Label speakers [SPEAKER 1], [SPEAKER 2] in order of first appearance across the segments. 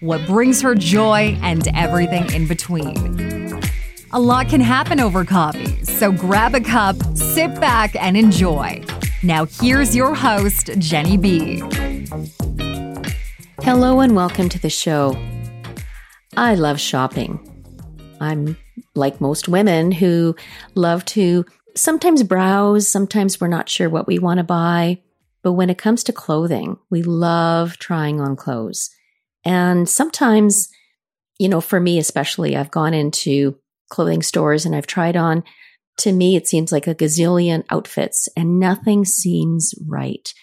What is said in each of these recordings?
[SPEAKER 1] what brings her joy, and everything in between. A lot can happen over coffee, so grab a cup, sit back, and enjoy. Now, here's your host, Jenny B.
[SPEAKER 2] Hello, and welcome to the show. I love shopping. I'm like most women who love to sometimes browse, sometimes we're not sure what we want to buy. But when it comes to clothing, we love trying on clothes. And sometimes, you know, for me especially, I've gone into clothing stores and I've tried on, to me, it seems like a gazillion outfits and nothing seems right.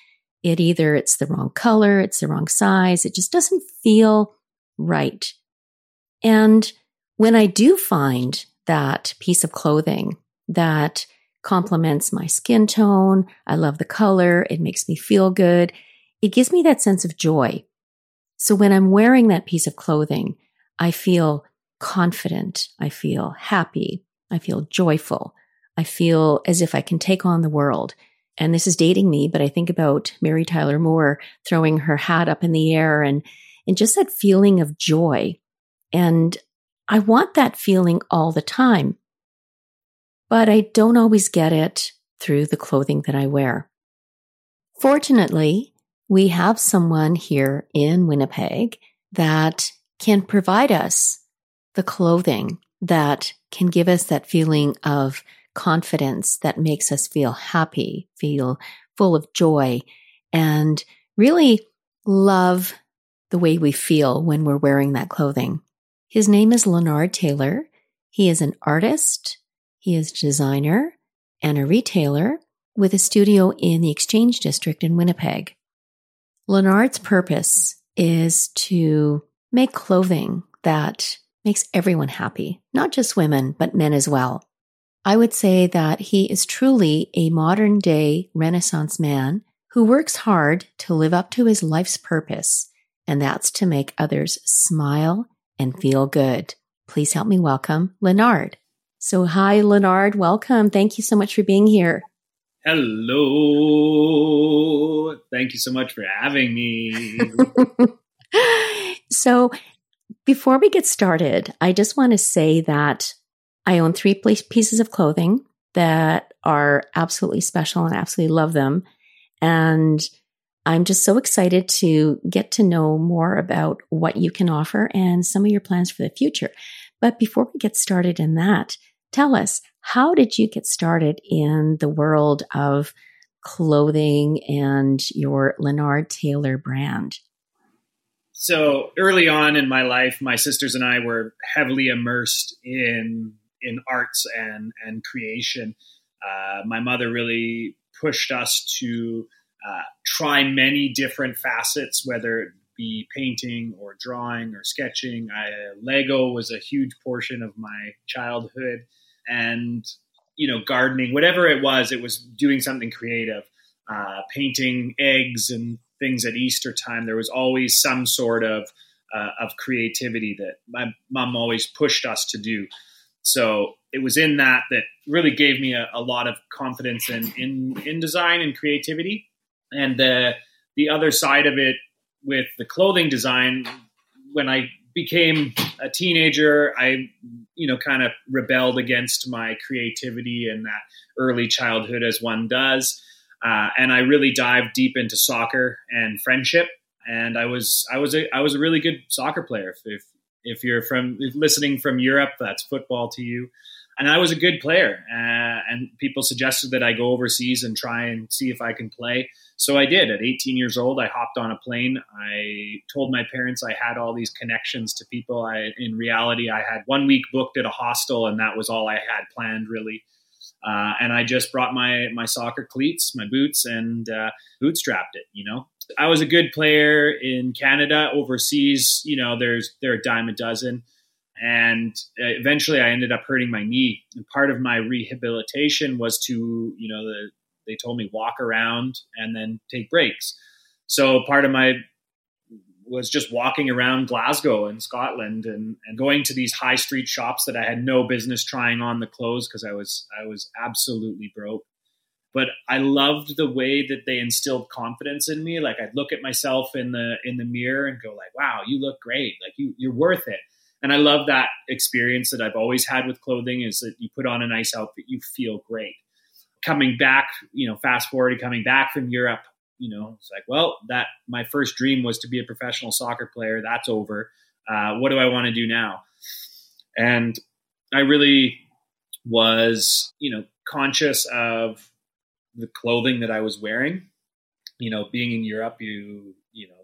[SPEAKER 2] It either it's the wrong color, it's the wrong size, it just doesn't feel right. And when I do find that piece of clothing that complements my skin tone, I love the color, it makes me feel good, it gives me that sense of joy. So when I'm wearing that piece of clothing, I feel confident. I feel happy. I feel joyful. I feel as if I can take on the world. And this is dating me, but I think about Mary Tyler Moore throwing her hat up in the air and, and just that feeling of joy. And I want that feeling all the time, but I don't always get it through the clothing that I wear. Fortunately, we have someone here in Winnipeg that can provide us the clothing that can give us that feeling of confidence that makes us feel happy, feel full of joy, and really love the way we feel when we're wearing that clothing. His name is Leonard Taylor. He is an artist, he is a designer, and a retailer with a studio in the Exchange District in Winnipeg. Leonard's purpose is to make clothing that makes everyone happy, not just women, but men as well. I would say that he is truly a modern day Renaissance man who works hard to live up to his life's purpose, and that's to make others smile and feel good. Please help me welcome Leonard. So, hi, Leonard. Welcome. Thank you so much for being here.
[SPEAKER 3] Hello. Thank you so much for having me.
[SPEAKER 2] so, before we get started, I just want to say that I own three pieces of clothing that are absolutely special and absolutely love them. And I'm just so excited to get to know more about what you can offer and some of your plans for the future. But before we get started in that, tell us how did you get started in the world of clothing and your Leonard Taylor brand?
[SPEAKER 3] So early on in my life, my sisters and I were heavily immersed in in arts and and creation. Uh, my mother really pushed us to uh, try many different facets, whether it be painting or drawing or sketching. I, Lego was a huge portion of my childhood and you know gardening whatever it was it was doing something creative uh, painting eggs and things at easter time. There was always some sort of uh, of creativity that my mom always pushed us to do. So it was in that that really gave me a, a lot of confidence in, in in design and creativity. And the the other side of it with the clothing design when i became a teenager, I, you know, kind of rebelled against my creativity and that early childhood as one does. Uh, and I really dived deep into soccer and friendship. And I was, I was a, I was a really good soccer player. If, if If you're from if listening from Europe, that's football to you. And I was a good player, uh, and people suggested that I go overseas and try and see if I can play. So I did. At 18 years old, I hopped on a plane. I told my parents I had all these connections to people. I, in reality, I had one week booked at a hostel, and that was all I had planned, really. Uh, and I just brought my my soccer cleats, my boots, and uh, bootstrapped it. You know, I was a good player in Canada. Overseas, you know, there's there are a dime a dozen. And uh, eventually, I ended up hurting my knee. And part of my rehabilitation was to, you know, the, they told me walk around and then take breaks. So part of my was just walking around Glasgow and Scotland and, and going to these high street shops that I had no business trying on the clothes because I was I was absolutely broke. But I loved the way that they instilled confidence in me. Like I'd look at myself in the in the mirror and go like, "Wow, you look great. Like you you're worth it." And I love that experience that I've always had with clothing is that you put on a nice outfit, you feel great. Coming back, you know, fast forward coming back from Europe, you know, it's like, well, that my first dream was to be a professional soccer player. That's over. Uh, what do I want to do now? And I really was, you know, conscious of the clothing that I was wearing. You know, being in Europe, you you know,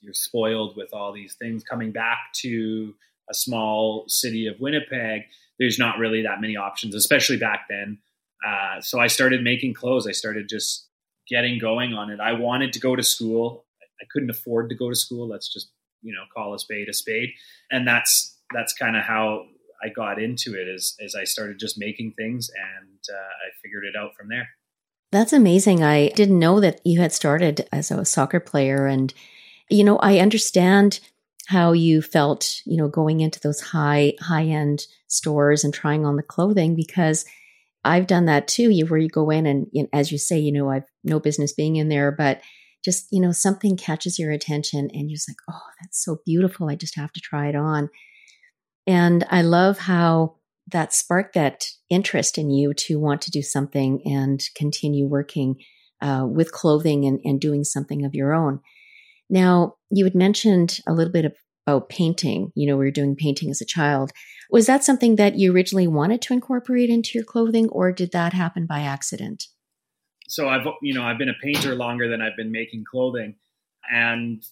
[SPEAKER 3] you're spoiled with all these things. Coming back to a small city of Winnipeg, there's not really that many options, especially back then. Uh, so I started making clothes. I started just getting going on it. I wanted to go to school. I couldn't afford to go to school. Let's just you know call a spade a spade, and that's that's kind of how I got into it. As as I started just making things, and uh, I figured it out from there.
[SPEAKER 2] That's amazing. I didn't know that you had started as a soccer player, and you know I understand how you felt, you know, going into those high high end stores and trying on the clothing because I've done that too. You where you go in and, as you say, you know, I've no business being in there, but just you know something catches your attention and you're just like, oh, that's so beautiful. I just have to try it on. And I love how that sparked that interest in you to want to do something and continue working uh, with clothing and, and doing something of your own. Now, you had mentioned a little bit about painting. You know, we were doing painting as a child. Was that something that you originally wanted to incorporate into your clothing, or did that happen by accident?
[SPEAKER 3] So I've you know I've been a painter longer than I've been making clothing, and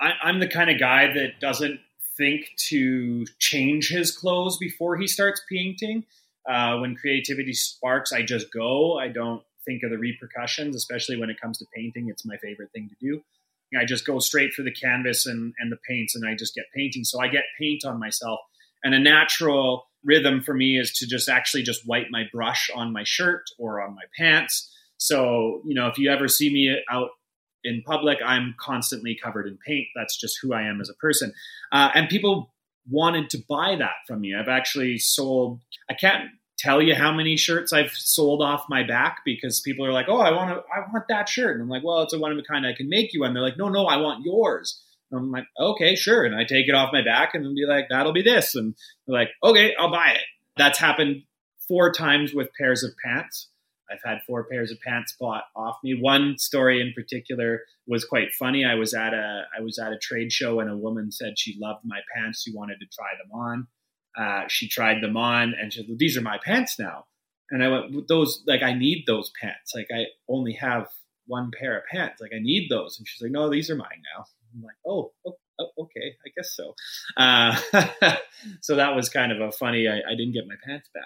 [SPEAKER 3] I, I'm the kind of guy that doesn't think to change his clothes before he starts painting. Uh, when creativity sparks, I just go. I don't think of the repercussions, especially when it comes to painting. It's my favorite thing to do. I just go straight for the canvas and, and the paints and I just get painting. So I get paint on myself. And a natural rhythm for me is to just actually just wipe my brush on my shirt or on my pants. So, you know, if you ever see me out in public, I'm constantly covered in paint. That's just who I am as a person. Uh, and people wanted to buy that from me. I've actually sold, I can't tell you how many shirts I've sold off my back because people are like, "Oh, I want to, I want that shirt," and I'm like, "Well, it's a one of a kind I can make you," and they're like, "No, no, I want yours." I'm like, "Okay, sure," and I take it off my back and be like, "That'll be this," and they're like, "Okay, I'll buy it." That's happened four times with pairs of pants. I've had four pairs of pants bought off me. One story in particular was quite funny. I was at a I was at a trade show and a woman said she loved my pants. She wanted to try them on uh, she tried them on and she said, these are my pants now. And I went, those, like, I need those pants. Like, I only have one pair of pants. Like, I need those. And she's like, no, these are mine now. I'm like, oh, oh, oh okay, I guess so. Uh, so that was kind of a funny, I, I didn't get my pants back.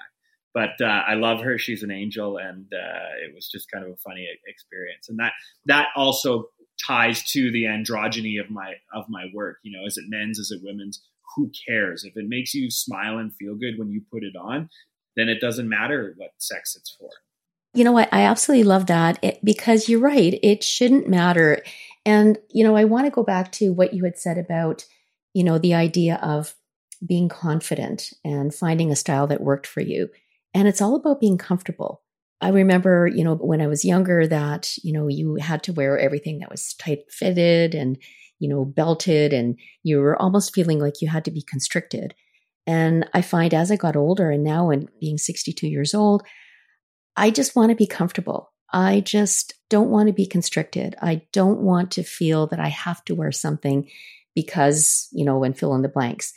[SPEAKER 3] But uh, I love her. She's an angel, and uh, it was just kind of a funny experience. And that that also ties to the androgyny of my of my work. You know, is it men's? Is it women's? who cares? If it makes you smile and feel good when you put it on, then it doesn't matter what sex it's for.
[SPEAKER 2] You know what? I absolutely love that it, because you're right. It shouldn't matter. And, you know, I want to go back to what you had said about, you know, the idea of being confident and finding a style that worked for you. And it's all about being comfortable. I remember, you know, when I was younger that, you know, you had to wear everything that was tight fitted and you know, belted and you were almost feeling like you had to be constricted. And I find as I got older and now and being 62 years old, I just want to be comfortable. I just don't want to be constricted. I don't want to feel that I have to wear something because, you know, and fill in the blanks.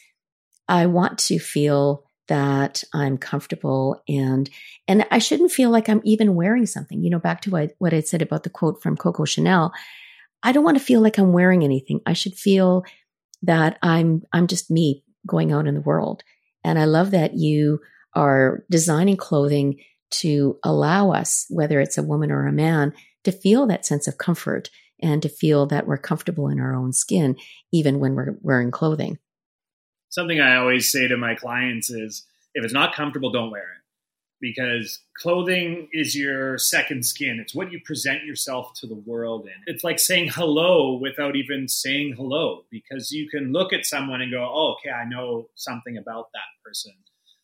[SPEAKER 2] I want to feel that I'm comfortable and and I shouldn't feel like I'm even wearing something. You know, back to what, what I said about the quote from Coco Chanel. I don't want to feel like I'm wearing anything. I should feel that I'm I'm just me going out in the world. And I love that you are designing clothing to allow us, whether it's a woman or a man, to feel that sense of comfort and to feel that we're comfortable in our own skin, even when we're wearing clothing.
[SPEAKER 3] Something I always say to my clients is if it's not comfortable, don't wear it. Because clothing is your second skin. It's what you present yourself to the world in. It's like saying hello without even saying hello, because you can look at someone and go, oh, okay, I know something about that person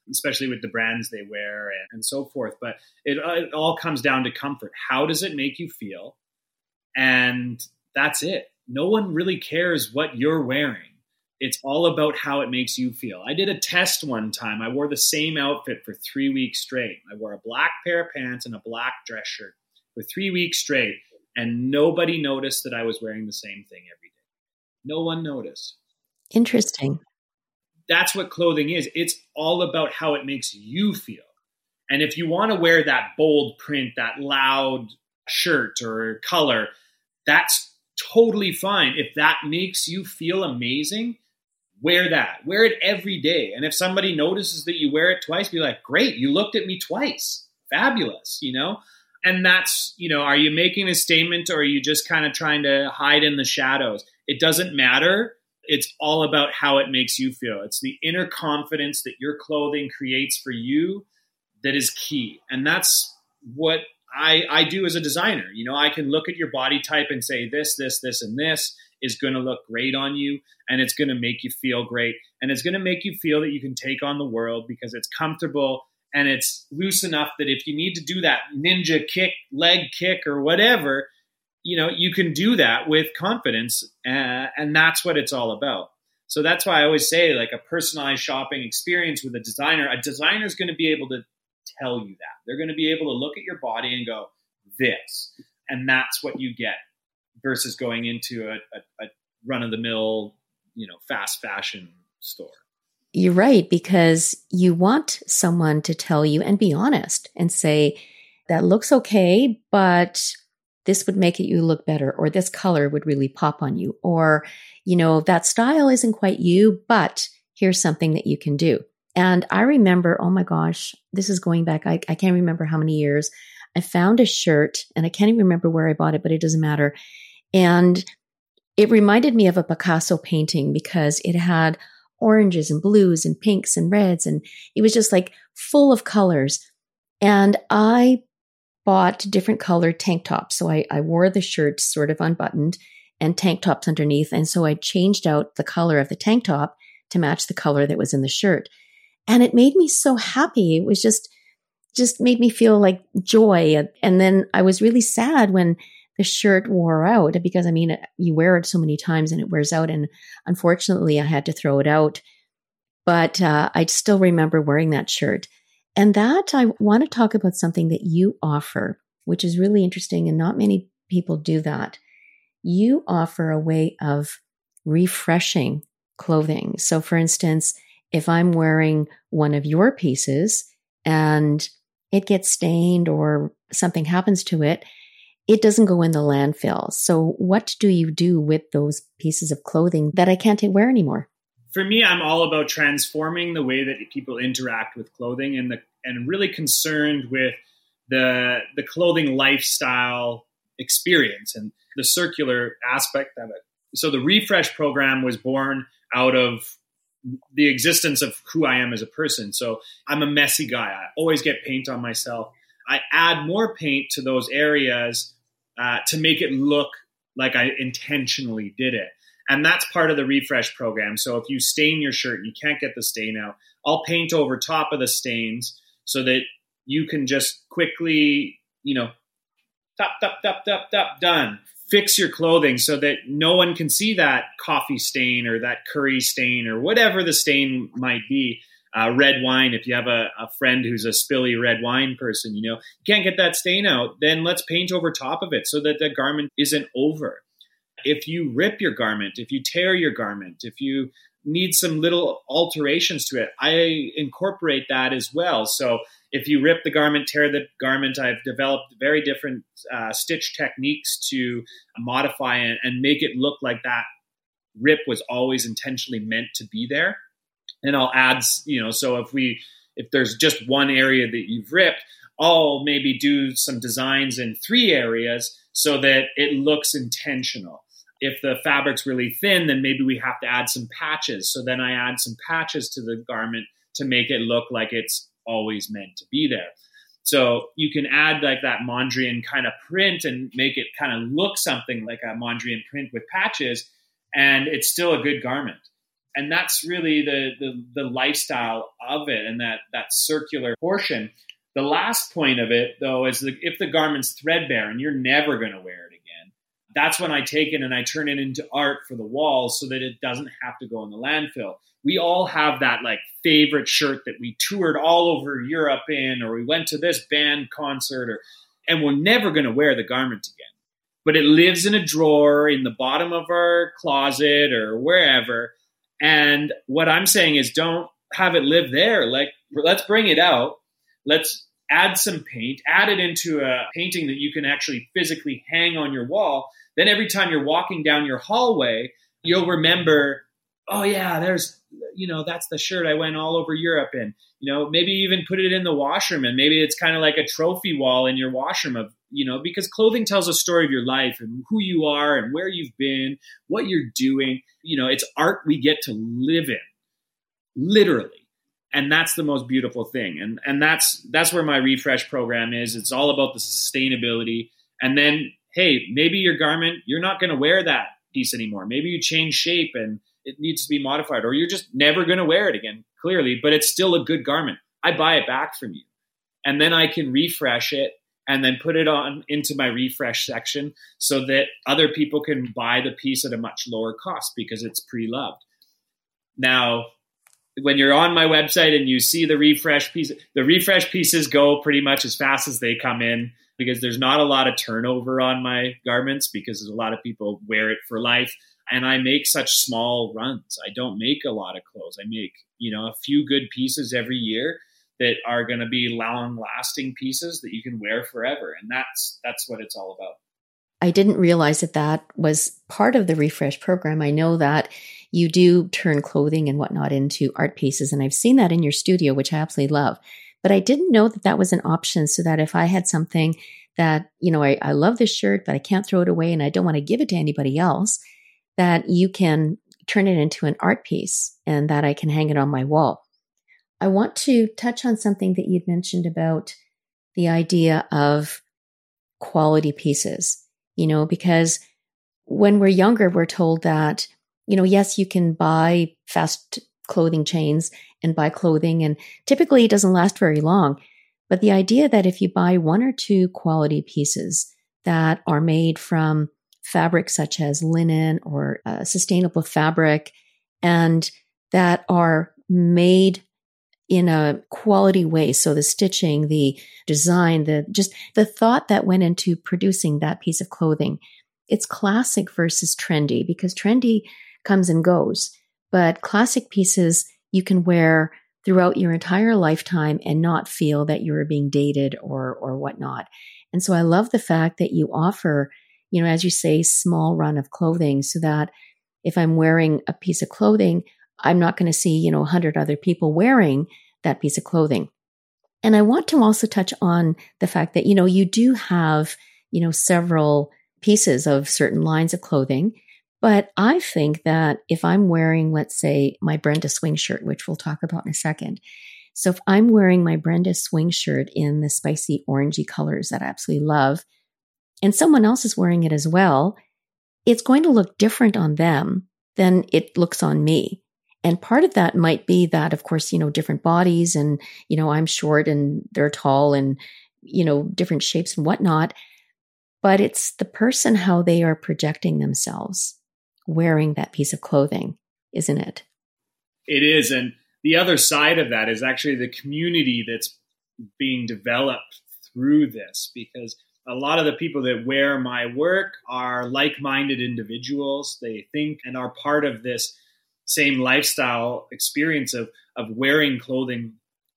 [SPEAKER 3] especially with the brands they wear and, and so forth. But it, uh, it all comes down to comfort. How does it make you feel? And that's it. No one really cares what you're wearing. It's all about how it makes you feel. I did a test one time. I wore the same outfit for three weeks straight. I wore a black pair of pants and a black dress shirt for three weeks straight, and nobody noticed that I was wearing the same thing every day. No one noticed.
[SPEAKER 2] Interesting
[SPEAKER 3] that's what clothing is. It's all about how it makes you feel. And if you want to wear that bold print, that loud shirt or color, that's totally fine. If that makes you feel amazing, wear that. Wear it every day. And if somebody notices that you wear it twice, be like, great, you looked at me twice. Fabulous, you know? And that's, you know, are you making a statement or are you just kind of trying to hide in the shadows? It doesn't matter it's all about how it makes you feel. It's the inner confidence that your clothing creates for you that is key. And that's what I, I do as a designer. You know, I can look at your body type and say, this, this, this, and this is going to look great on you and it's going to make you feel great. And it's going to make you feel that you can take on the world because it's comfortable and it's loose enough that if you need to do that ninja kick, leg kick, or whatever, you know you can do that with confidence uh, and that's what it's all about. So that's why i always say like a personalized shopping experience with a designer a designer is going to be able to tell you that. They're going to be able to look at your body and go this and that's what you get versus going into a, a, a run-of-the-mill you know fast fashion store.
[SPEAKER 2] You're right because you want someone to tell you and be honest and say that looks okay but this would make it you look better or this color would really pop on you or you know that style isn't quite you but here's something that you can do. And i remember oh my gosh this is going back i, I can't remember how many years i found a shirt and i can't even remember where i bought it but it doesn't matter. And it reminded me of a picasso painting because it had oranges and blues and pinks and reds and it was just like full of colors. And i bought different colored tank tops. So I, I wore the shirt sort of unbuttoned and tank tops underneath. And so I changed out the color of the tank top to match the color that was in the shirt. And it made me so happy. It was just, just made me feel like joy. And then I was really sad when the shirt wore out because I mean, you wear it so many times and it wears out. And unfortunately, I had to throw it out. But uh, I still remember wearing that shirt. And that I want to talk about something that you offer, which is really interesting, and not many people do that. You offer a way of refreshing clothing. So, for instance, if I'm wearing one of your pieces and it gets stained or something happens to it, it doesn't go in the landfill. So, what do you do with those pieces of clothing that I can't wear anymore?
[SPEAKER 3] For me, I'm all about transforming the way that people interact with clothing and the and really concerned with the the clothing lifestyle experience and the circular aspect of it. So the refresh program was born out of the existence of who I am as a person. So I'm a messy guy. I always get paint on myself. I add more paint to those areas uh, to make it look like I intentionally did it. And that's part of the refresh program. So if you stain your shirt, and you can't get the stain out. I'll paint over top of the stains so that you can just quickly, you know, tap, tap, tap, tap, tap, done. Fix your clothing so that no one can see that coffee stain or that curry stain or whatever the stain might be. Uh, red wine, if you have a, a friend who's a spilly red wine person, you know, can't get that stain out, then let's paint over top of it so that the garment isn't over if you rip your garment, if you tear your garment, if you need some little alterations to it, I incorporate that as well. So if you rip the garment, tear the garment, I've developed very different uh, stitch techniques to modify it and make it look like that rip was always intentionally meant to be there. And I'll add, you know, so if we, if there's just one area that you've ripped, I'll maybe do some designs in three areas so that it looks intentional. If the fabric's really thin, then maybe we have to add some patches. So then I add some patches to the garment to make it look like it's always meant to be there. So you can add like that Mondrian kind of print and make it kind of look something like a Mondrian print with patches, and it's still a good garment. And that's really the, the, the lifestyle of it and that, that circular portion. The last point of it, though, is that if the garment's threadbare and you're never going to wear it that's when I take it and I turn it into art for the walls so that it doesn't have to go in the landfill. We all have that like favorite shirt that we toured all over Europe in, or we went to this band concert, or and we're never going to wear the garment again. But it lives in a drawer in the bottom of our closet or wherever. And what I'm saying is, don't have it live there. Like, let's bring it out. Let's add some paint, add it into a painting that you can actually physically hang on your wall. Then every time you're walking down your hallway, you'll remember, oh yeah, there's you know, that's the shirt I went all over Europe in. You know, maybe even put it in the washroom and maybe it's kind of like a trophy wall in your washroom of, you know, because clothing tells a story of your life and who you are and where you've been, what you're doing. You know, it's art we get to live in, literally and that's the most beautiful thing and and that's that's where my refresh program is it's all about the sustainability and then hey maybe your garment you're not going to wear that piece anymore. Maybe you change shape and it needs to be modified or you're just never going to wear it again clearly but it's still a good garment. I buy it back from you. And then i can refresh it and then put it on into my refresh section so that other people can buy the piece at a much lower cost because it's pre-loved. Now when you're on my website and you see the refresh pieces, the refresh pieces go pretty much as fast as they come in because there's not a lot of turnover on my garments because a lot of people wear it for life. And I make such small runs. I don't make a lot of clothes. I make, you know, a few good pieces every year that are going to be long lasting pieces that you can wear forever. And that's, that's what it's all about.
[SPEAKER 2] I didn't realize that that was part of the refresh program. I know that you do turn clothing and whatnot into art pieces, and I've seen that in your studio, which I absolutely love. But I didn't know that that was an option so that if I had something that, you know, I, I love this shirt, but I can't throw it away and I don't want to give it to anybody else, that you can turn it into an art piece and that I can hang it on my wall. I want to touch on something that you'd mentioned about the idea of quality pieces you know, because when we're younger, we're told that, you know, yes, you can buy fast clothing chains and buy clothing, and typically it doesn't last very long. But the idea that if you buy one or two quality pieces that are made from fabric such as linen or uh, sustainable fabric and that are made in a quality way. So the stitching, the design, the just the thought that went into producing that piece of clothing. It's classic versus trendy because trendy comes and goes, but classic pieces you can wear throughout your entire lifetime and not feel that you're being dated or or whatnot. And so I love the fact that you offer, you know, as you say, small run of clothing so that if I'm wearing a piece of clothing, I'm not going to see, you know, 100 other people wearing that piece of clothing. And I want to also touch on the fact that, you know, you do have, you know, several pieces of certain lines of clothing. But I think that if I'm wearing, let's say, my Brenda swing shirt, which we'll talk about in a second. So if I'm wearing my Brenda swing shirt in the spicy orangey colors that I absolutely love, and someone else is wearing it as well, it's going to look different on them than it looks on me. And part of that might be that, of course, you know, different bodies and, you know, I'm short and they're tall and, you know, different shapes and whatnot. But it's the person, how they are projecting themselves wearing that piece of clothing, isn't it?
[SPEAKER 3] It is. And the other side of that is actually the community that's being developed through this because a lot of the people that wear my work are like minded individuals. They think and are part of this same lifestyle experience of of wearing clothing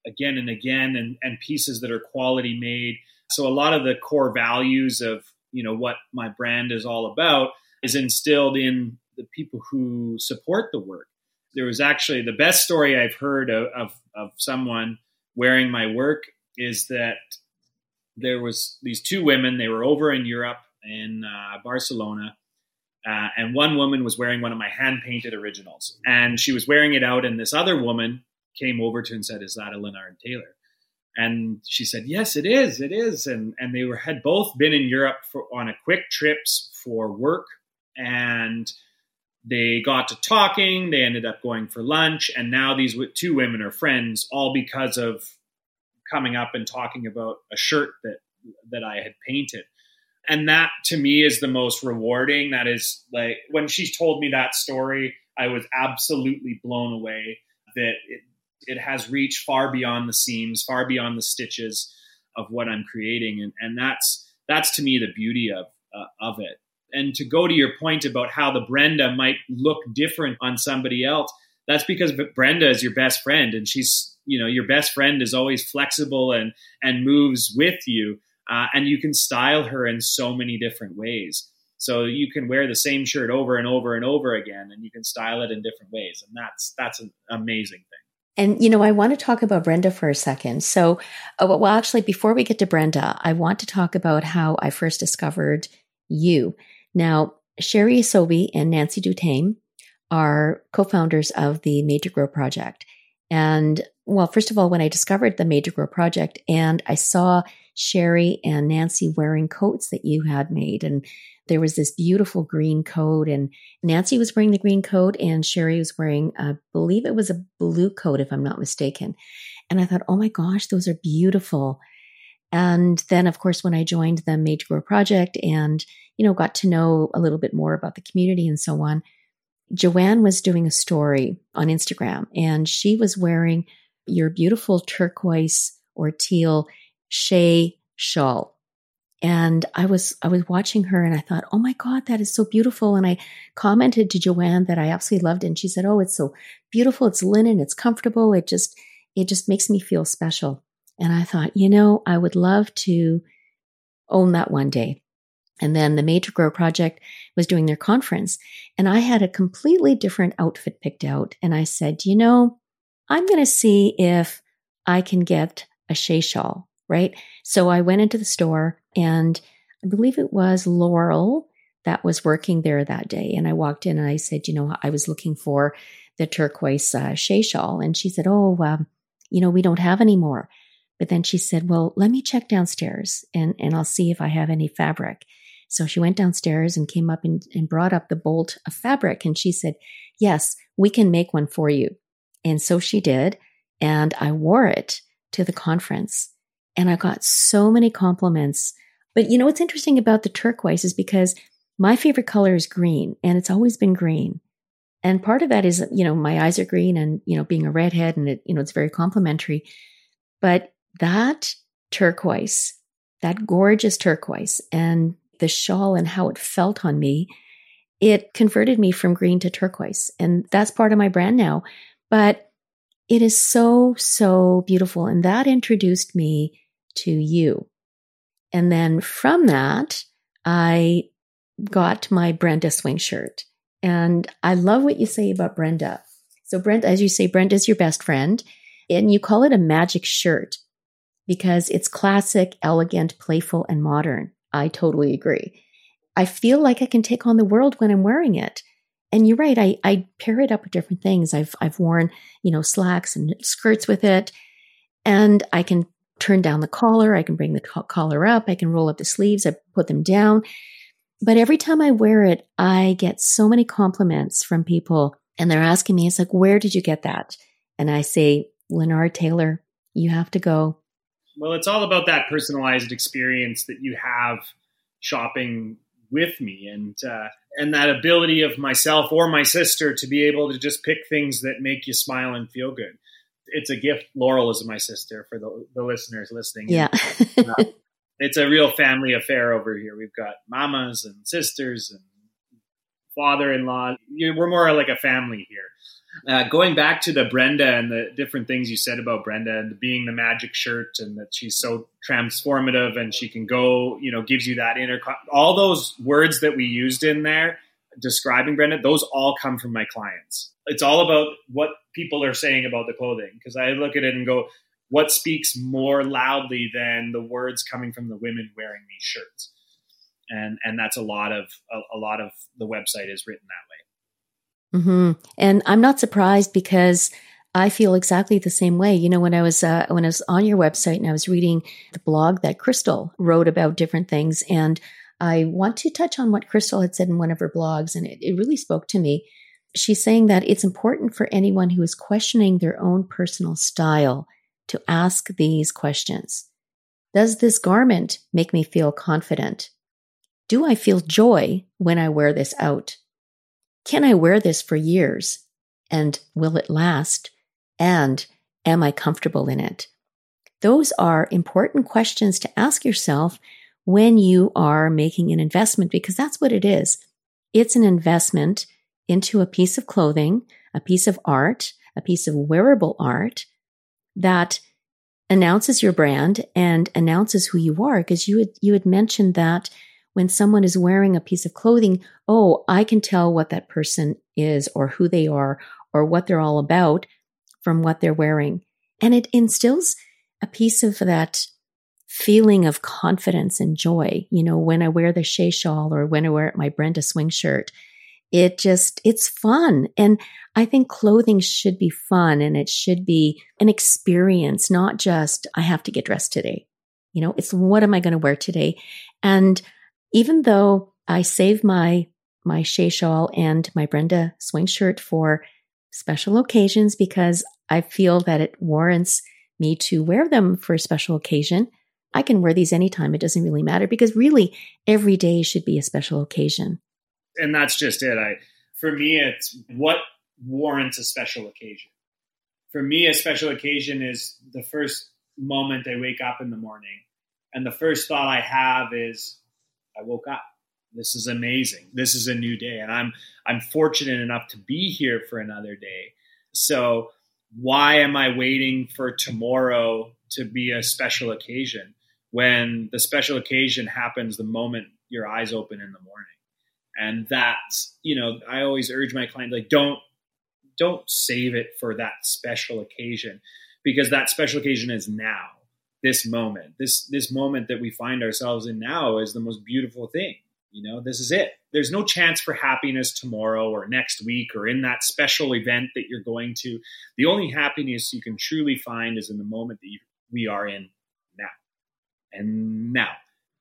[SPEAKER 3] again and again and, and pieces that are quality made. So a lot of the core values of you know what my brand is all about is instilled in the people who support the work. There was actually the best story I've heard of, of, of someone wearing my work is that there was these two women. They were over in Europe in uh, Barcelona, uh, and one woman was wearing one of my hand painted originals, and she was wearing it out. And this other woman came over to and said, "Is that a Leonard Taylor?" And she said, "Yes, it is. It is." And and they were had both been in Europe for on a quick trips for work, and they got to talking. They ended up going for lunch, and now these two women are friends, all because of coming up and talking about a shirt that that I had painted. And that to me is the most rewarding. That is like when she told me that story, I was absolutely blown away that it, it has reached far beyond the seams, far beyond the stitches of what I'm creating, and and that's that's to me the beauty of uh, of it. And to go to your point about how the Brenda might look different on somebody else, that's because Brenda is your best friend, and she's you know your best friend is always flexible and and moves with you, uh, and you can style her in so many different ways. So you can wear the same shirt over and over and over again, and you can style it in different ways, and that's that's an amazing thing.
[SPEAKER 2] And, you know, I want to talk about Brenda for a second. So, uh, well, actually, before we get to Brenda, I want to talk about how I first discovered you. Now, Sherry Sobey and Nancy Dutame are co founders of the to Grow Project. And, well, first of all, when I discovered the to Grow Project and I saw Sherry and Nancy wearing coats that you had made, and there was this beautiful green coat and Nancy was wearing the green coat and Sherry was wearing, I believe it was a blue coat, if I'm not mistaken. And I thought, oh my gosh, those are beautiful. And then, of course, when I joined the Made to Grow project and, you know, got to know a little bit more about the community and so on, Joanne was doing a story on Instagram and she was wearing your beautiful turquoise or teal Shea shawl. And I was I was watching her and I thought, oh my God, that is so beautiful. And I commented to Joanne that I absolutely loved it. And she said, Oh, it's so beautiful. It's linen, it's comfortable. It just it just makes me feel special. And I thought, you know, I would love to own that one day. And then the Made to Grow Project was doing their conference, and I had a completely different outfit picked out. And I said, you know, I'm going to see if I can get a Shea shawl, right? So I went into the store and I believe it was Laurel that was working there that day. And I walked in and I said, you know, I was looking for the turquoise uh, Shea shawl. And she said, oh, um, you know, we don't have any more. But then she said, well, let me check downstairs and, and I'll see if I have any fabric. So she went downstairs and came up and, and brought up the bolt of fabric. And she said, yes, we can make one for you. And so she did. And I wore it to the conference. And I got so many compliments but you know what's interesting about the turquoise is because my favorite color is green and it's always been green. And part of that is, you know, my eyes are green and, you know, being a redhead and it, you know, it's very complimentary. But that turquoise, that gorgeous turquoise and the shawl and how it felt on me, it converted me from green to turquoise. And that's part of my brand now. But it is so, so beautiful. And that introduced me to you. And then from that, I got my Brenda swing shirt. And I love what you say about Brenda. So, Brenda, as you say, Brenda is your best friend, and you call it a magic shirt because it's classic, elegant, playful, and modern. I totally agree. I feel like I can take on the world when I'm wearing it. And you're right, I, I pair it up with different things. I've I've worn, you know, slacks and skirts with it. And I can turn down the collar. I can bring the collar up. I can roll up the sleeves. I put them down. But every time I wear it, I get so many compliments from people and they're asking me, it's like, where did you get that? And I say, Leonard Taylor, you have to go.
[SPEAKER 3] Well, it's all about that personalized experience that you have shopping with me and uh, and that ability of myself or my sister to be able to just pick things that make you smile and feel good it's a gift. Laurel is my sister for the, the listeners listening.
[SPEAKER 2] Yeah.
[SPEAKER 3] And, uh, it's a real family affair over here. We've got mamas and sisters and father-in-law. We're more like a family here. Uh, going back to the Brenda and the different things you said about Brenda and being the magic shirt and that she's so transformative and she can go, you know, gives you that inner, all those words that we used in there describing Brenda, those all come from my clients. It's all about what people are saying about the clothing because I look at it and go, what speaks more loudly than the words coming from the women wearing these shirts? And and that's a lot of a, a lot of the website is written that way.
[SPEAKER 2] Mm-hmm. And I'm not surprised because I feel exactly the same way. You know, when I was uh, when I was on your website and I was reading the blog that Crystal wrote about different things, and I want to touch on what Crystal had said in one of her blogs, and it, it really spoke to me. She's saying that it's important for anyone who is questioning their own personal style to ask these questions. Does this garment make me feel confident? Do I feel joy when I wear this out? Can I wear this for years? And will it last? And am I comfortable in it? Those are important questions to ask yourself when you are making an investment because that's what it is. It's an investment into a piece of clothing, a piece of art, a piece of wearable art that announces your brand and announces who you are because you had you had mentioned that when someone is wearing a piece of clothing, oh, I can tell what that person is or who they are or what they're all about from what they're wearing. And it instills a piece of that feeling of confidence and joy. You know, when I wear the Shea shawl or when I wear my Brenda swing shirt, it just, it's fun. And I think clothing should be fun and it should be an experience, not just, I have to get dressed today. You know, it's what am I going to wear today? And even though I save my, my Shea shawl and my Brenda swing shirt for special occasions because I feel that it warrants me to wear them for a special occasion. I can wear these anytime. It doesn't really matter because really every day should be a special occasion.
[SPEAKER 3] And that's just it. I, for me, it's what warrants a special occasion. For me, a special occasion is the first moment I wake up in the morning. And the first thought I have is, I woke up. This is amazing. This is a new day. And I'm, I'm fortunate enough to be here for another day. So why am I waiting for tomorrow to be a special occasion? When the special occasion happens the moment your eyes open in the morning. And that's, you know, I always urge my client like don't don't save it for that special occasion because that special occasion is now. This moment. This this moment that we find ourselves in now is the most beautiful thing. You know, this is it. There's no chance for happiness tomorrow or next week or in that special event that you're going to. The only happiness you can truly find is in the moment that you, we are in and now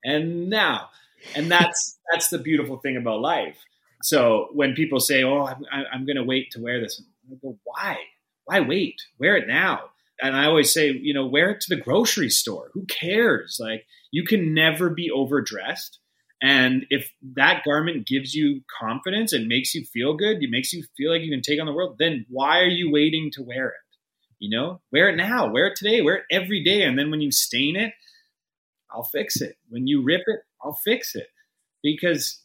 [SPEAKER 3] and now. And that's that's the beautiful thing about life. So when people say oh i'm, I'm going to wait to wear this I go why? Why wait? Wear it now. And i always say you know wear it to the grocery store. Who cares? Like you can never be overdressed. And if that garment gives you confidence and makes you feel good it makes you feel like you can take on the world then why are you waiting to wear it? You know? Wear it now. Wear it today. Wear it every day. And then when you stain it I'll fix it. When you rip it, I'll fix it. Because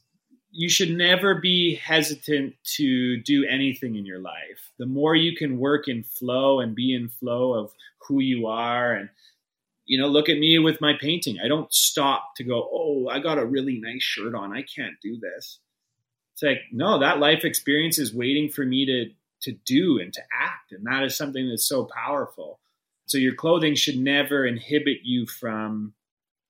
[SPEAKER 3] you should never be hesitant to do anything in your life. The more you can work in flow and be in flow of who you are and you know, look at me with my painting. I don't stop to go, "Oh, I got a really nice shirt on. I can't do this." It's like, no, that life experience is waiting for me to to do and to act, and that is something that's so powerful. So your clothing should never inhibit you from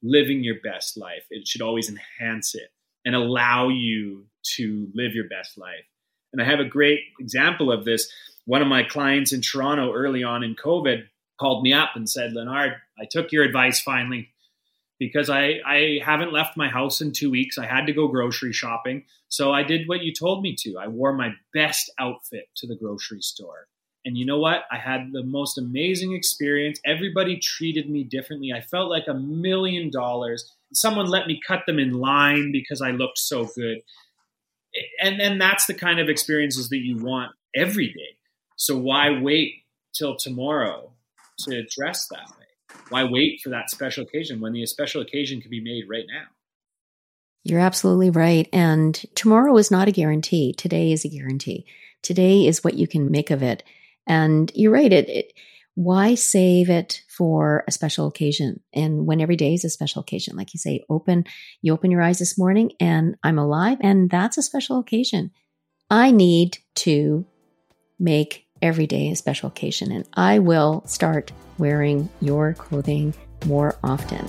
[SPEAKER 3] living your best life. It should always enhance it and allow you to live your best life. And I have a great example of this. One of my clients in Toronto early on in COVID called me up and said, Leonard, I took your advice finally because I, I haven't left my house in two weeks. I had to go grocery shopping. So I did what you told me to. I wore my best outfit to the grocery store. And you know what? I had the most amazing experience. Everybody treated me differently. I felt like a million dollars. Someone let me cut them in line because I looked so good. And then that's the kind of experiences that you want every day. So why wait till tomorrow to dress that way? Why wait for that special occasion when the special occasion can be made right now?
[SPEAKER 2] You're absolutely right. And tomorrow is not a guarantee. Today is a guarantee. Today is what you can make of it. And you're right. It, it why save it for a special occasion? And when every day is a special occasion, like you say, open, you open your eyes this morning and I'm alive. And that's a special occasion. I need to make every day a special occasion. And I will start wearing your clothing more often.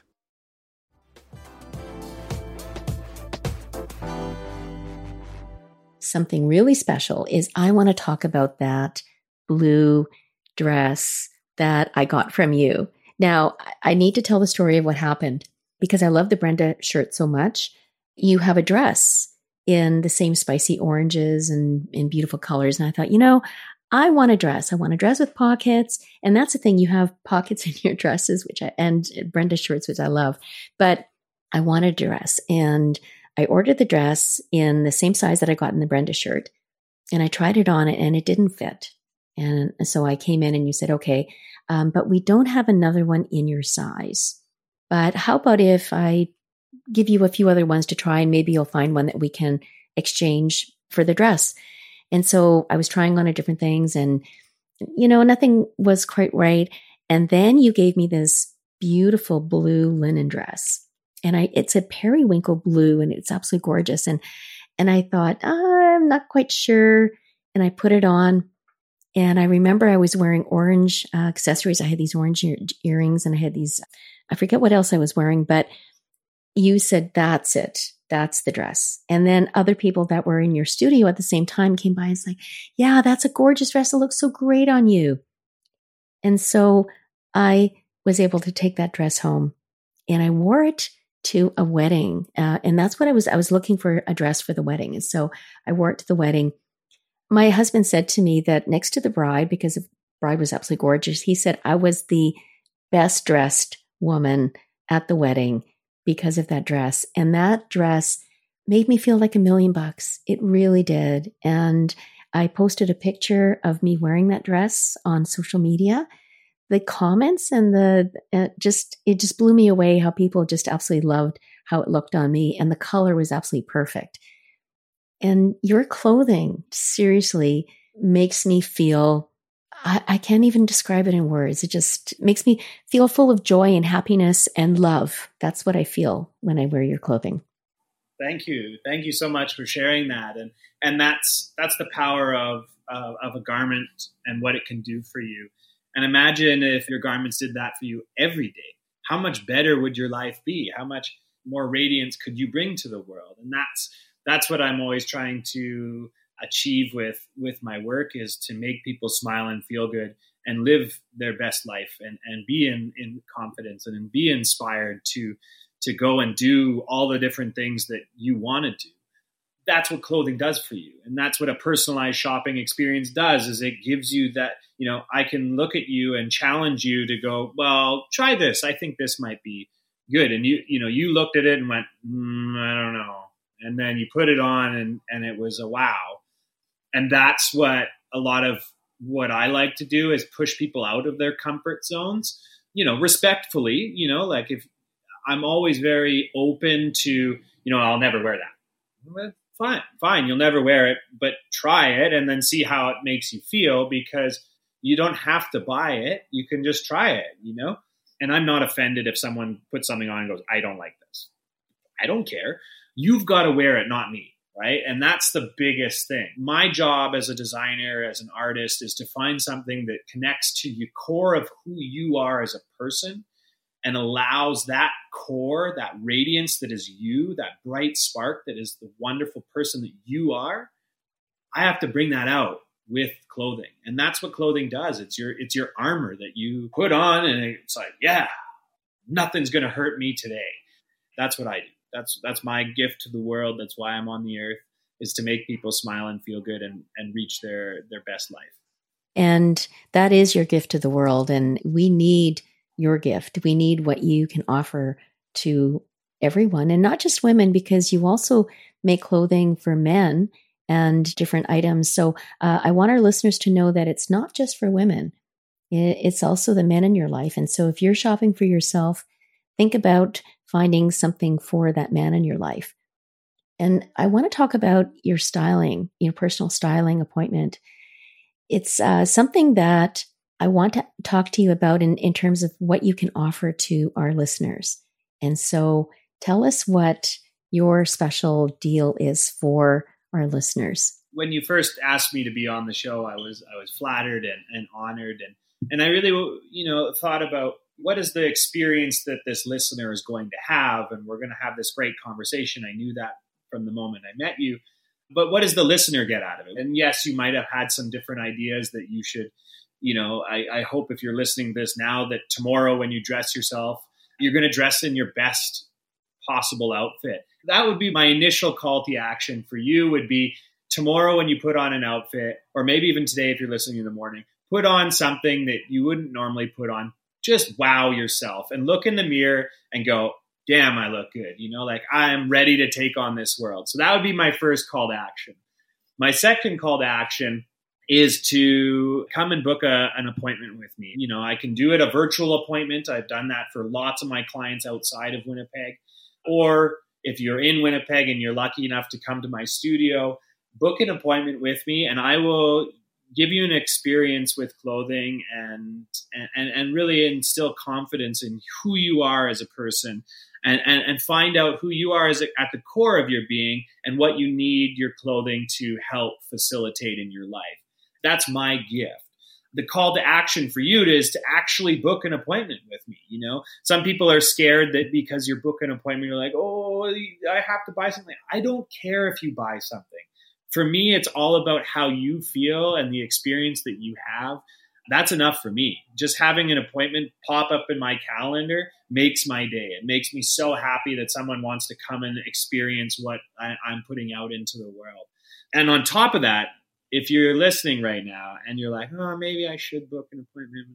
[SPEAKER 2] something really special is I want to talk about that blue dress that I got from you. Now, I need to tell the story of what happened because I love the Brenda shirt so much. You have a dress in the same spicy oranges and in beautiful colors. And I thought, you know, I want a dress. I want a dress with pockets. And that's the thing. You have pockets in your dresses, which I, and Brenda shirts, which I love. But I want a dress. And I ordered the dress in the same size that I got in the Brenda shirt, and I tried it on and it didn't fit. And so I came in and you said, okay, um, but we don't have another one in your size. But how about if I give you a few other ones to try and maybe you'll find one that we can exchange for the dress? And so I was trying on a different things and, you know, nothing was quite right. And then you gave me this beautiful blue linen dress and I it's a periwinkle blue and it's absolutely gorgeous. And and I thought I'm not quite sure, and I put it on. And I remember I was wearing orange uh, accessories. I had these orange ear- earrings, and I had these. I forget what else I was wearing, but you said that's it. That's the dress. And then other people that were in your studio at the same time came by and said, Yeah, that's a gorgeous dress. It looks so great on you. And so I was able to take that dress home and I wore it to a wedding. Uh, and that's what I was, I was looking for a dress for the wedding. And so I wore it to the wedding. My husband said to me that next to the bride, because the bride was absolutely gorgeous, he said I was the best dressed woman at the wedding because of that dress. And that dress made me feel like a million bucks. It really did. And I posted a picture of me wearing that dress on social media the comments and the uh, just it just blew me away how people just absolutely loved how it looked on me and the color was absolutely perfect. And your clothing seriously makes me feel I, I can't even describe it in words. It just makes me feel full of joy and happiness and love. That's what i feel when i wear your clothing.
[SPEAKER 3] Thank you. Thank you so much for sharing that. And and that's that's the power of uh, of a garment and what it can do for you and imagine if your garments did that for you every day. How much better would your life be? How much more radiance could you bring to the world? And that's that's what I'm always trying to achieve with with my work is to make people smile and feel good and live their best life and, and be in, in confidence and be inspired to to go and do all the different things that you want to do that's what clothing does for you. And that's what a personalized shopping experience does is it gives you that you know i can look at you and challenge you to go well try this. I think this might be good. And you you know you looked at it and went mm, i don't know. And then you put it on and and it was a wow. And that's what a lot of what i like to do is push people out of their comfort zones you know respectfully you know like if i'm always very open to you know i'll never wear that fine, fine, you'll never wear it, but try it and then see how it makes you feel because you don't have to buy it. You can just try it, you know? And I'm not offended if someone puts something on and goes, I don't like this. I don't care. You've got to wear it, not me, right? And that's the biggest thing. My job as a designer, as an artist, is to find something that connects to your core of who you are as a person and allows that core, that radiance that is you, that bright spark that is the wonderful person that you are, I have to bring that out with clothing. And that's what clothing does. It's your it's your armor that you put on and it's like, yeah, nothing's going to hurt me today. That's what I do. That's that's my gift to the world. That's why I'm on the earth is to make people smile and feel good and and reach their their best life.
[SPEAKER 2] And that is your gift to the world and we need your gift. We need what you can offer to everyone and not just women because you also make clothing for men and different items. So uh, I want our listeners to know that it's not just for women, it's also the men in your life. And so if you're shopping for yourself, think about finding something for that man in your life. And I want to talk about your styling, your personal styling appointment. It's uh, something that I want to talk to you about in, in terms of what you can offer to our listeners. And so tell us what your special deal is for our listeners?
[SPEAKER 3] When you first asked me to be on the show, I was I was flattered and, and honored, and and I really you know thought about what is the experience that this listener is going to have, and we're going to have this great conversation. I knew that from the moment I met you, but what does the listener get out of it? And yes, you might have had some different ideas that you should, you know. I, I hope if you're listening to this now that tomorrow when you dress yourself, you're going to dress in your best possible outfit. That would be my initial call to action for you would be tomorrow when you put on an outfit or maybe even today if you're listening in the morning put on something that you wouldn't normally put on. Just wow yourself and look in the mirror and go damn i look good you know like i'm ready to take on this world. So that would be my first call to action. My second call to action is to come and book a, an appointment with me. You know i can do it a virtual appointment. I've done that for lots of my clients outside of winnipeg. Or if you're in Winnipeg and you're lucky enough to come to my studio, book an appointment with me and I will give you an experience with clothing and and, and really instill confidence in who you are as a person and, and, and find out who you are as a, at the core of your being and what you need your clothing to help facilitate in your life. That's my gift the call to action for you is to actually book an appointment with me. You know, some people are scared that because you're booking an appointment, you're like, oh, I have to buy something. I don't care if you buy something. For me, it's all about how you feel and the experience that you have. That's enough for me. Just having an appointment pop up in my calendar makes my day. It makes me so happy that someone wants to come and experience what I, I'm putting out into the world. And on top of that, if you're listening right now and you're like, oh, maybe I should book an appointment.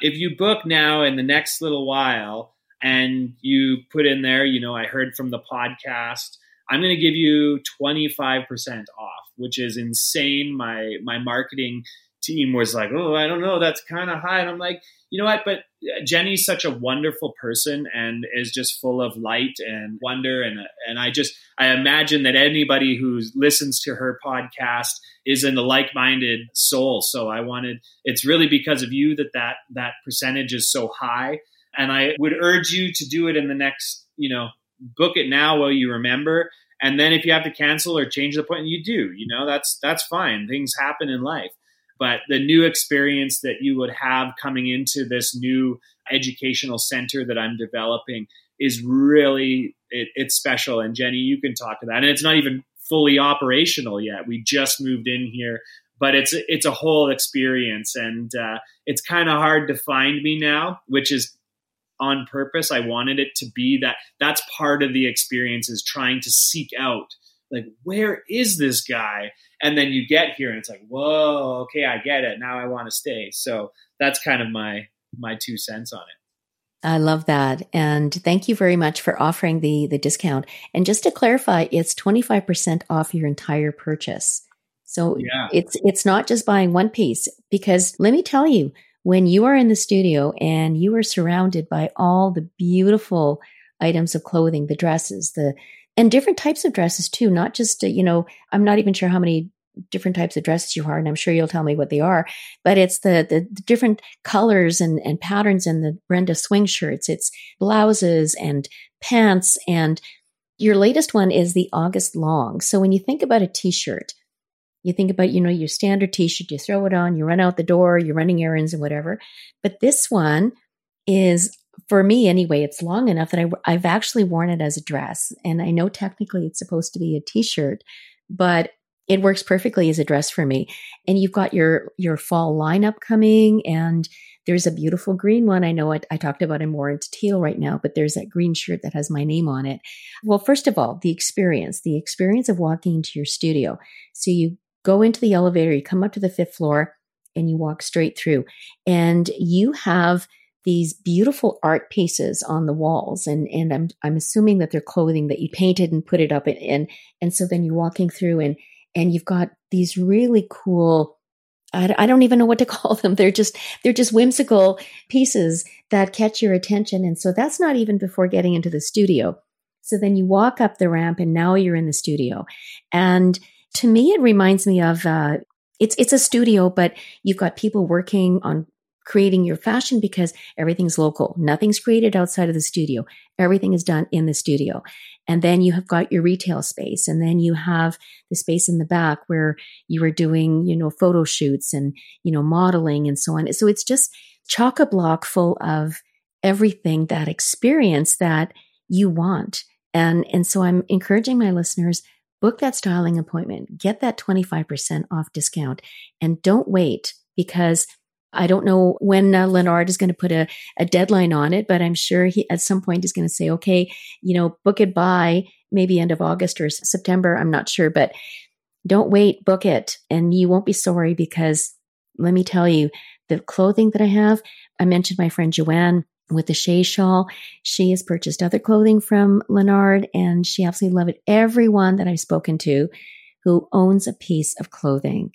[SPEAKER 3] If you book now in the next little while and you put in there, you know, I heard from the podcast, I'm going to give you 25% off, which is insane. My my marketing team was like, oh, I don't know, that's kind of high. And I'm like, you know what? But uh, Genny's such a wonderful person and is just full of light and wonder. And, and I just, I imagine that anybody who listens to her podcast is in the like-minded soul. So I wanted, it's really because of you that that, that percentage is so high. And I would urge you to do it in the next, you know, book it now while you remember. And then if you have to cancel or change the point, you do, you know, that's, that's fine. Things happen in life but the new experience that you would have coming into this new educational center that I'm developing is really it, it's special. And Genny, you can talk to that. And it's not even fully operational yet. We just moved in here, but it's it's a whole experience, and uh, it's kind of hard to find me now, which is on purpose. I wanted it to be that. That's part of the experience is trying to seek out like where is this guy and then you get here and it's like whoa okay i get it now i want to stay so that's kind of my my two cents on it
[SPEAKER 2] i love that. And thank you very much for offering the the discount. And just to clarify it's 25% off your entire purchase. So yeah. it's it's not just buying one piece because let me tell you when you are in the studio and you are surrounded by all the beautiful items of clothing the dresses the and different types of dresses too, not just, uh, you know, I'm not even sure how many different types of dresses you are, and I'm sure you'll tell me what they are, but it's the, the, the different colors and, and patterns in the Brenda swing shirts. It's blouses and pants. And your latest one is the August long. So when you think about a t-shirt, you think about, you know, your standard t-shirt, you throw it on, you run out the door, you're running errands and whatever. But this one is for me anyway, it's long enough that I, I've actually worn it as a dress. And I know technically it's supposed to be a t shirt, but it works perfectly as a dress for me. And you've got your your fall lineup coming and there's a beautiful green one. I know I, I talked about it more into teal right now, but there's that green shirt that has my name on it. Well, first of all, the experience, the experience of walking into your studio. So you go into the elevator, you come up to the fifth floor, and you walk straight through. And you have these beautiful art pieces on the walls and and I'm I'm assuming that they're clothing that you painted and put it up in and and so then you're walking through and and you've got these really cool I, don't even know what to call them. They're just they're just whimsical pieces that catch your attention and so that's not even before getting into the studio. So then you walk up the ramp and now you're in the studio. And to me it reminds me of uh, it's it's a studio, but you've got people working on creating your fashion because everything's local. Nothing's created outside of the studio. Everything is done in the studio. And then you have got your retail space. And then you have the space in the back where you are doing, you know, photo shoots and, you know, modeling and so on. So it's just chock a block full of everything that experience that you want. And, and so I'm encouraging my listeners, book that styling appointment, get that 25% off discount and don't wait because I don't know when uh, Leonard is going to put a, a deadline on it, but I'm sure he at some point is going to say, okay, you know, book it by maybe end of August or September. I'm not sure, but don't wait, book it. And you won't be sorry because let me tell you, the clothing that I have, I mentioned my friend Joanne with the Shea shawl. She has purchased other clothing from Leonard and she absolutely loved it. Everyone that I've spoken to who owns a piece of clothing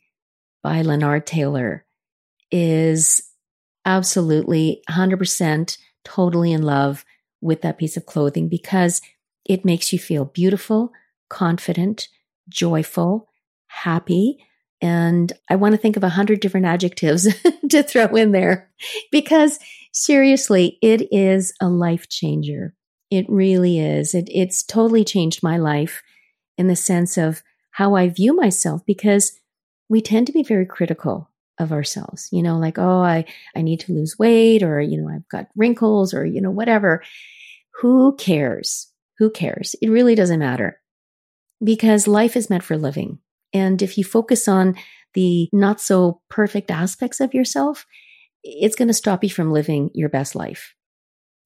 [SPEAKER 2] by Leonard Taylor is absolutely 100% totally in love with that piece of clothing because it makes you feel beautiful, confident, joyful, happy. And I want to think of a hundred different adjectives to throw in there because seriously, it is a life changer. It really is. It, it's totally changed my life in the sense of how I view myself because we tend to be very critical of ourselves you know like oh i i need to lose weight or you know i've got wrinkles or you know whatever. Who cares? Who cares? It really doesn't matter. Because life is meant for living. And if you focus on the not so perfect aspects of yourself it's going to stop you from living your best life.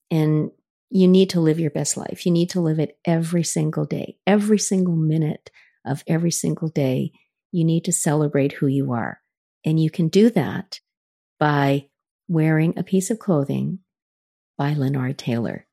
[SPEAKER 2] And you need to live your best life. You need to live it every single day every single minute of every single day. You need to celebrate who you are and you can do that by wearing a piece of clothing by Leonard Taylor.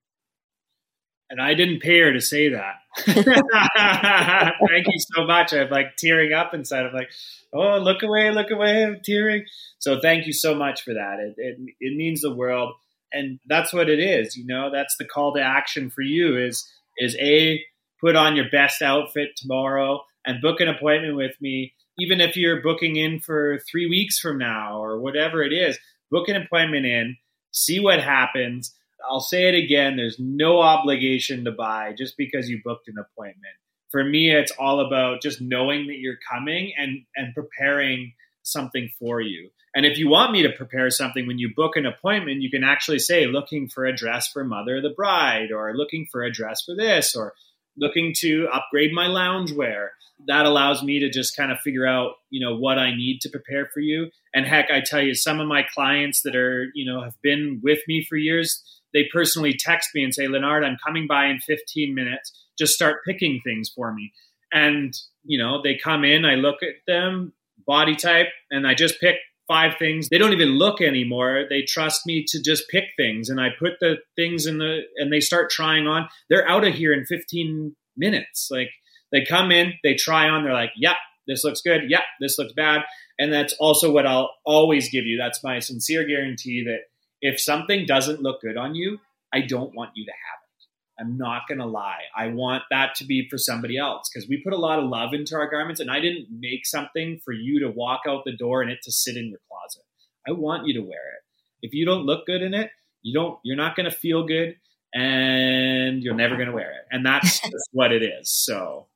[SPEAKER 3] And I didn't pay her to say that. Thank you so much. I'm like tearing up inside. I'm like, oh, look away, look away. I'm tearing. So thank you so much for that. It, it, it means the world. And that's what it is. You know, that's the call to action for you is, is A, put on your best outfit tomorrow and book an appointment with me even if you're booking in for three weeks from now or whatever it is, book an appointment in, see what happens. I'll say it again there's no obligation to buy just because you booked an appointment. For me, it's all about just knowing that you're coming and, and preparing something for you. And if you want me to prepare something when you book an appointment, you can actually say, looking for a dress for mother the bride, or looking for a dress for this, or looking to upgrade my loungewear that allows me to just kind of figure out you know what i need to prepare for you. And heck i tell you some of my clients that are you know have been with me for years they personally text me and say leonard i'm coming by in 15 minutes. Just start picking things for me. And you know they come in i look at them body type and i just pick five things. They don't even look anymore. They trust me to just pick things and i put the things in the and they start trying on. They're out of here in 15 minutes. Like they come in, they try on, they're like, yep, this looks good. Yep, this looks bad. And that's also what I'll always give you. That's my sincere guarantee that if something doesn't look good on you, I don't want you to have it. I'm not going to lie. I want that to be for somebody else because we put a lot of love into our garments and I didn't make something for you to walk out the door and it to sit in your closet. I want you to wear it. If you don't look good in it, you don't you're not going to feel good and you're never going to wear it. And that's what it is. So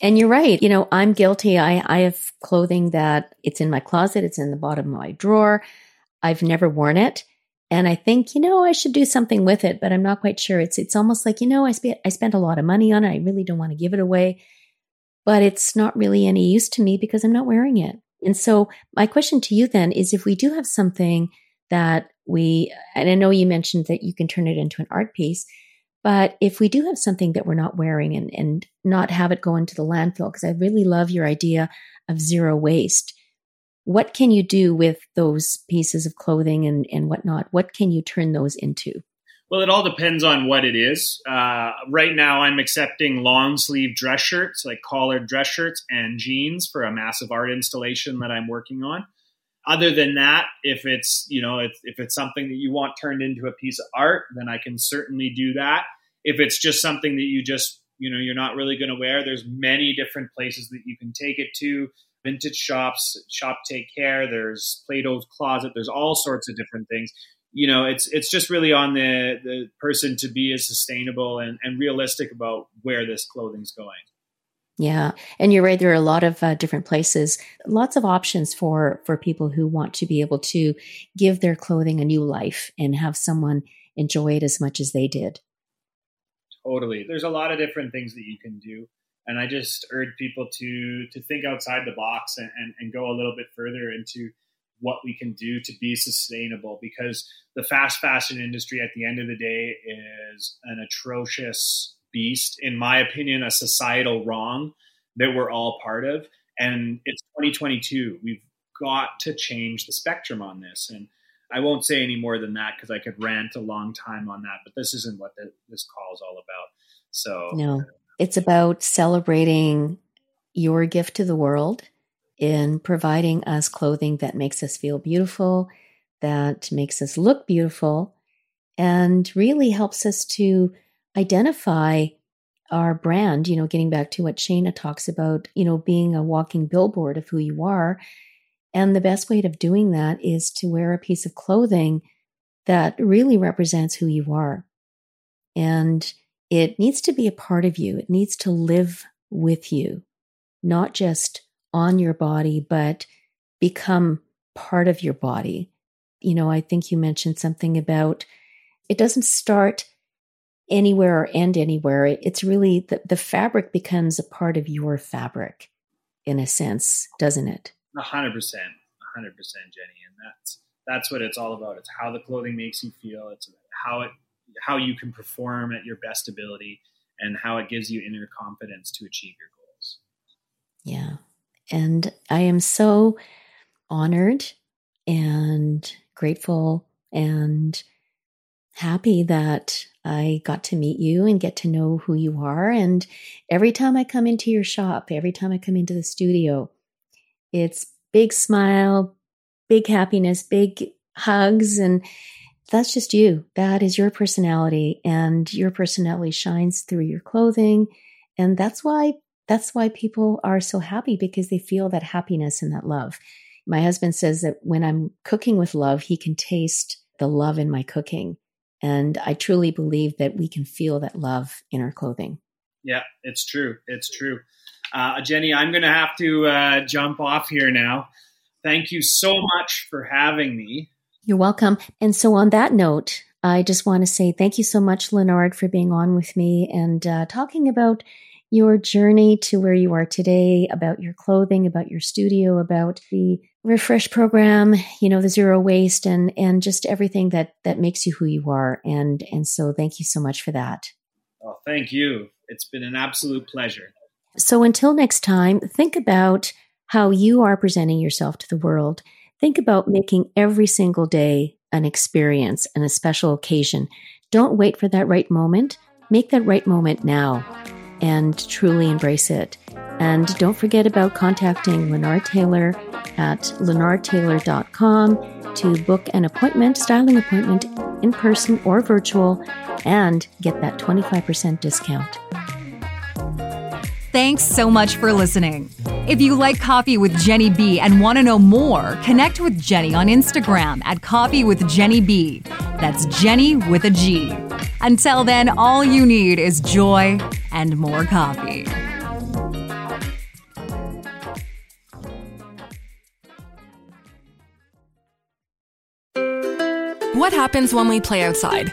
[SPEAKER 2] and you're right. You know, I'm guilty. I, I have clothing that it's in my closet. It's in the bottom of my drawer. I've never worn it. And I think, you know, I should do something with it, but I'm not quite sure. It's, it's almost like, you know, I spent, I spent a lot of money on it. I really don't want to give it away. but it's not really any use to me because I'm not wearing it. And so my question to you then is if we do have something that we, and I know you mentioned that you can turn it into an art piece, but if we do have something that we're not wearing and, and not have it go into the landfill, because I really love your idea of zero waste, what can you do with those pieces of clothing and, and whatnot? What can you turn those into?
[SPEAKER 3] Well, it all depends on what it is. Uh, right now, I'm accepting long sleeve dress shirts, like collared dress shirts and jeans for a massive art installation that I'm working on. Other than that, if it's you know if, if it's something that you want turned into a piece of art, then I can certainly do that. If it's just something that you just you know you're not really going to wear, there's many different places that you can take it to. Vintage shops, shop take care. There's Plato's Closet. There's all sorts of different things you know, it's it's just really on the the person to be as sustainable and, and realistic about where this clothing's going.
[SPEAKER 2] Yeah, and you're right. There are a lot of uh, different places, lots of options for for people who want to be able to give their clothing a new life and have someone enjoy it as much as they did.
[SPEAKER 3] Totally, there's a lot of different things that you can do, and I just urge people to to think outside the box and, and, and go a little bit further into what we can do to be sustainable because the fast fashion industry at the end of the day is an atrocious beast in my opinion a societal wrong that we're all part of. And it's 2022 we've got to change the spectrum on this. And i won't say any more than that because i could rant a long time on that but this isn't what the, this call is all about. So
[SPEAKER 2] no it's about celebrating your gift to the world in providing us clothing that makes us feel beautiful, that makes us look beautiful, and really helps us to identify our brand. You know, getting back to what Shayna talks about, you know, being a walking billboard of who you are. And the best way of doing that is to wear a piece of clothing that really represents who you are. And it needs to be a part of you, it needs to live with you, not just on your body, but become part of your body. You know, I think you mentioned something about it doesn't start anywhere or end anywhere. It's really the, the fabric becomes a part of your fabric in a sense, doesn't it?
[SPEAKER 3] A hundred percent, a hundred percent, Genny. And that's, that's what it's all about. It's how the clothing makes you feel. It's how it, how you can perform at your best ability and how it gives you inner confidence to achieve your goals.
[SPEAKER 2] Yeah. And I am so honored and grateful and happy that I got to meet you and get to know who you are. And every time I come into your shop, every time I come into the studio, it's big smile, big happiness, big hugs. And that's just you. That is your personality. And your personality shines through your clothing. And that's why that's why people are so happy because they feel that happiness and that love. My husband says that when I'm cooking with love, he can taste the love in my cooking. And I truly believe that we can feel that love in our clothing.
[SPEAKER 3] Yeah, it's true. It's true. Uh, Genny, I'm going to have to uh, jump off here now. Thank you so much for having me.
[SPEAKER 2] You're welcome. And so, on that note, I just want to say thank you so much, Leonard, for being on with me and uh, talking about your journey to where you are today, about your clothing, about your studio, about the refresh program, you know, the zero waste and and just everything that that makes you who you are. And and so thank you so much for that.
[SPEAKER 3] Oh, thank you. It's been an absolute pleasure.
[SPEAKER 2] So until next time, think about how you are presenting yourself to the world. Think about making every single day an experience and a special occasion. Don't wait for that right moment. Make that right moment now and truly embrace it. And don't forget about contacting Leonard Taylor at leonardtaylor.com to book an appointment, styling appointment in person or virtual, and get that 25% discount.
[SPEAKER 1] Thanks so much for listening. If you like Coffee with Genny B and want to know more, connect with Genny on Instagram at Coffee with Genny B. That's Genny with a G. Until then, all you need is joy and more coffee.
[SPEAKER 4] What happens when we play outside?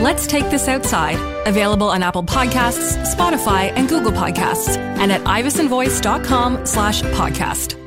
[SPEAKER 4] Let's Take This Outside, available on Apple Podcasts, Spotify, and Google Podcasts, and at ivesonvoice.com slash podcast.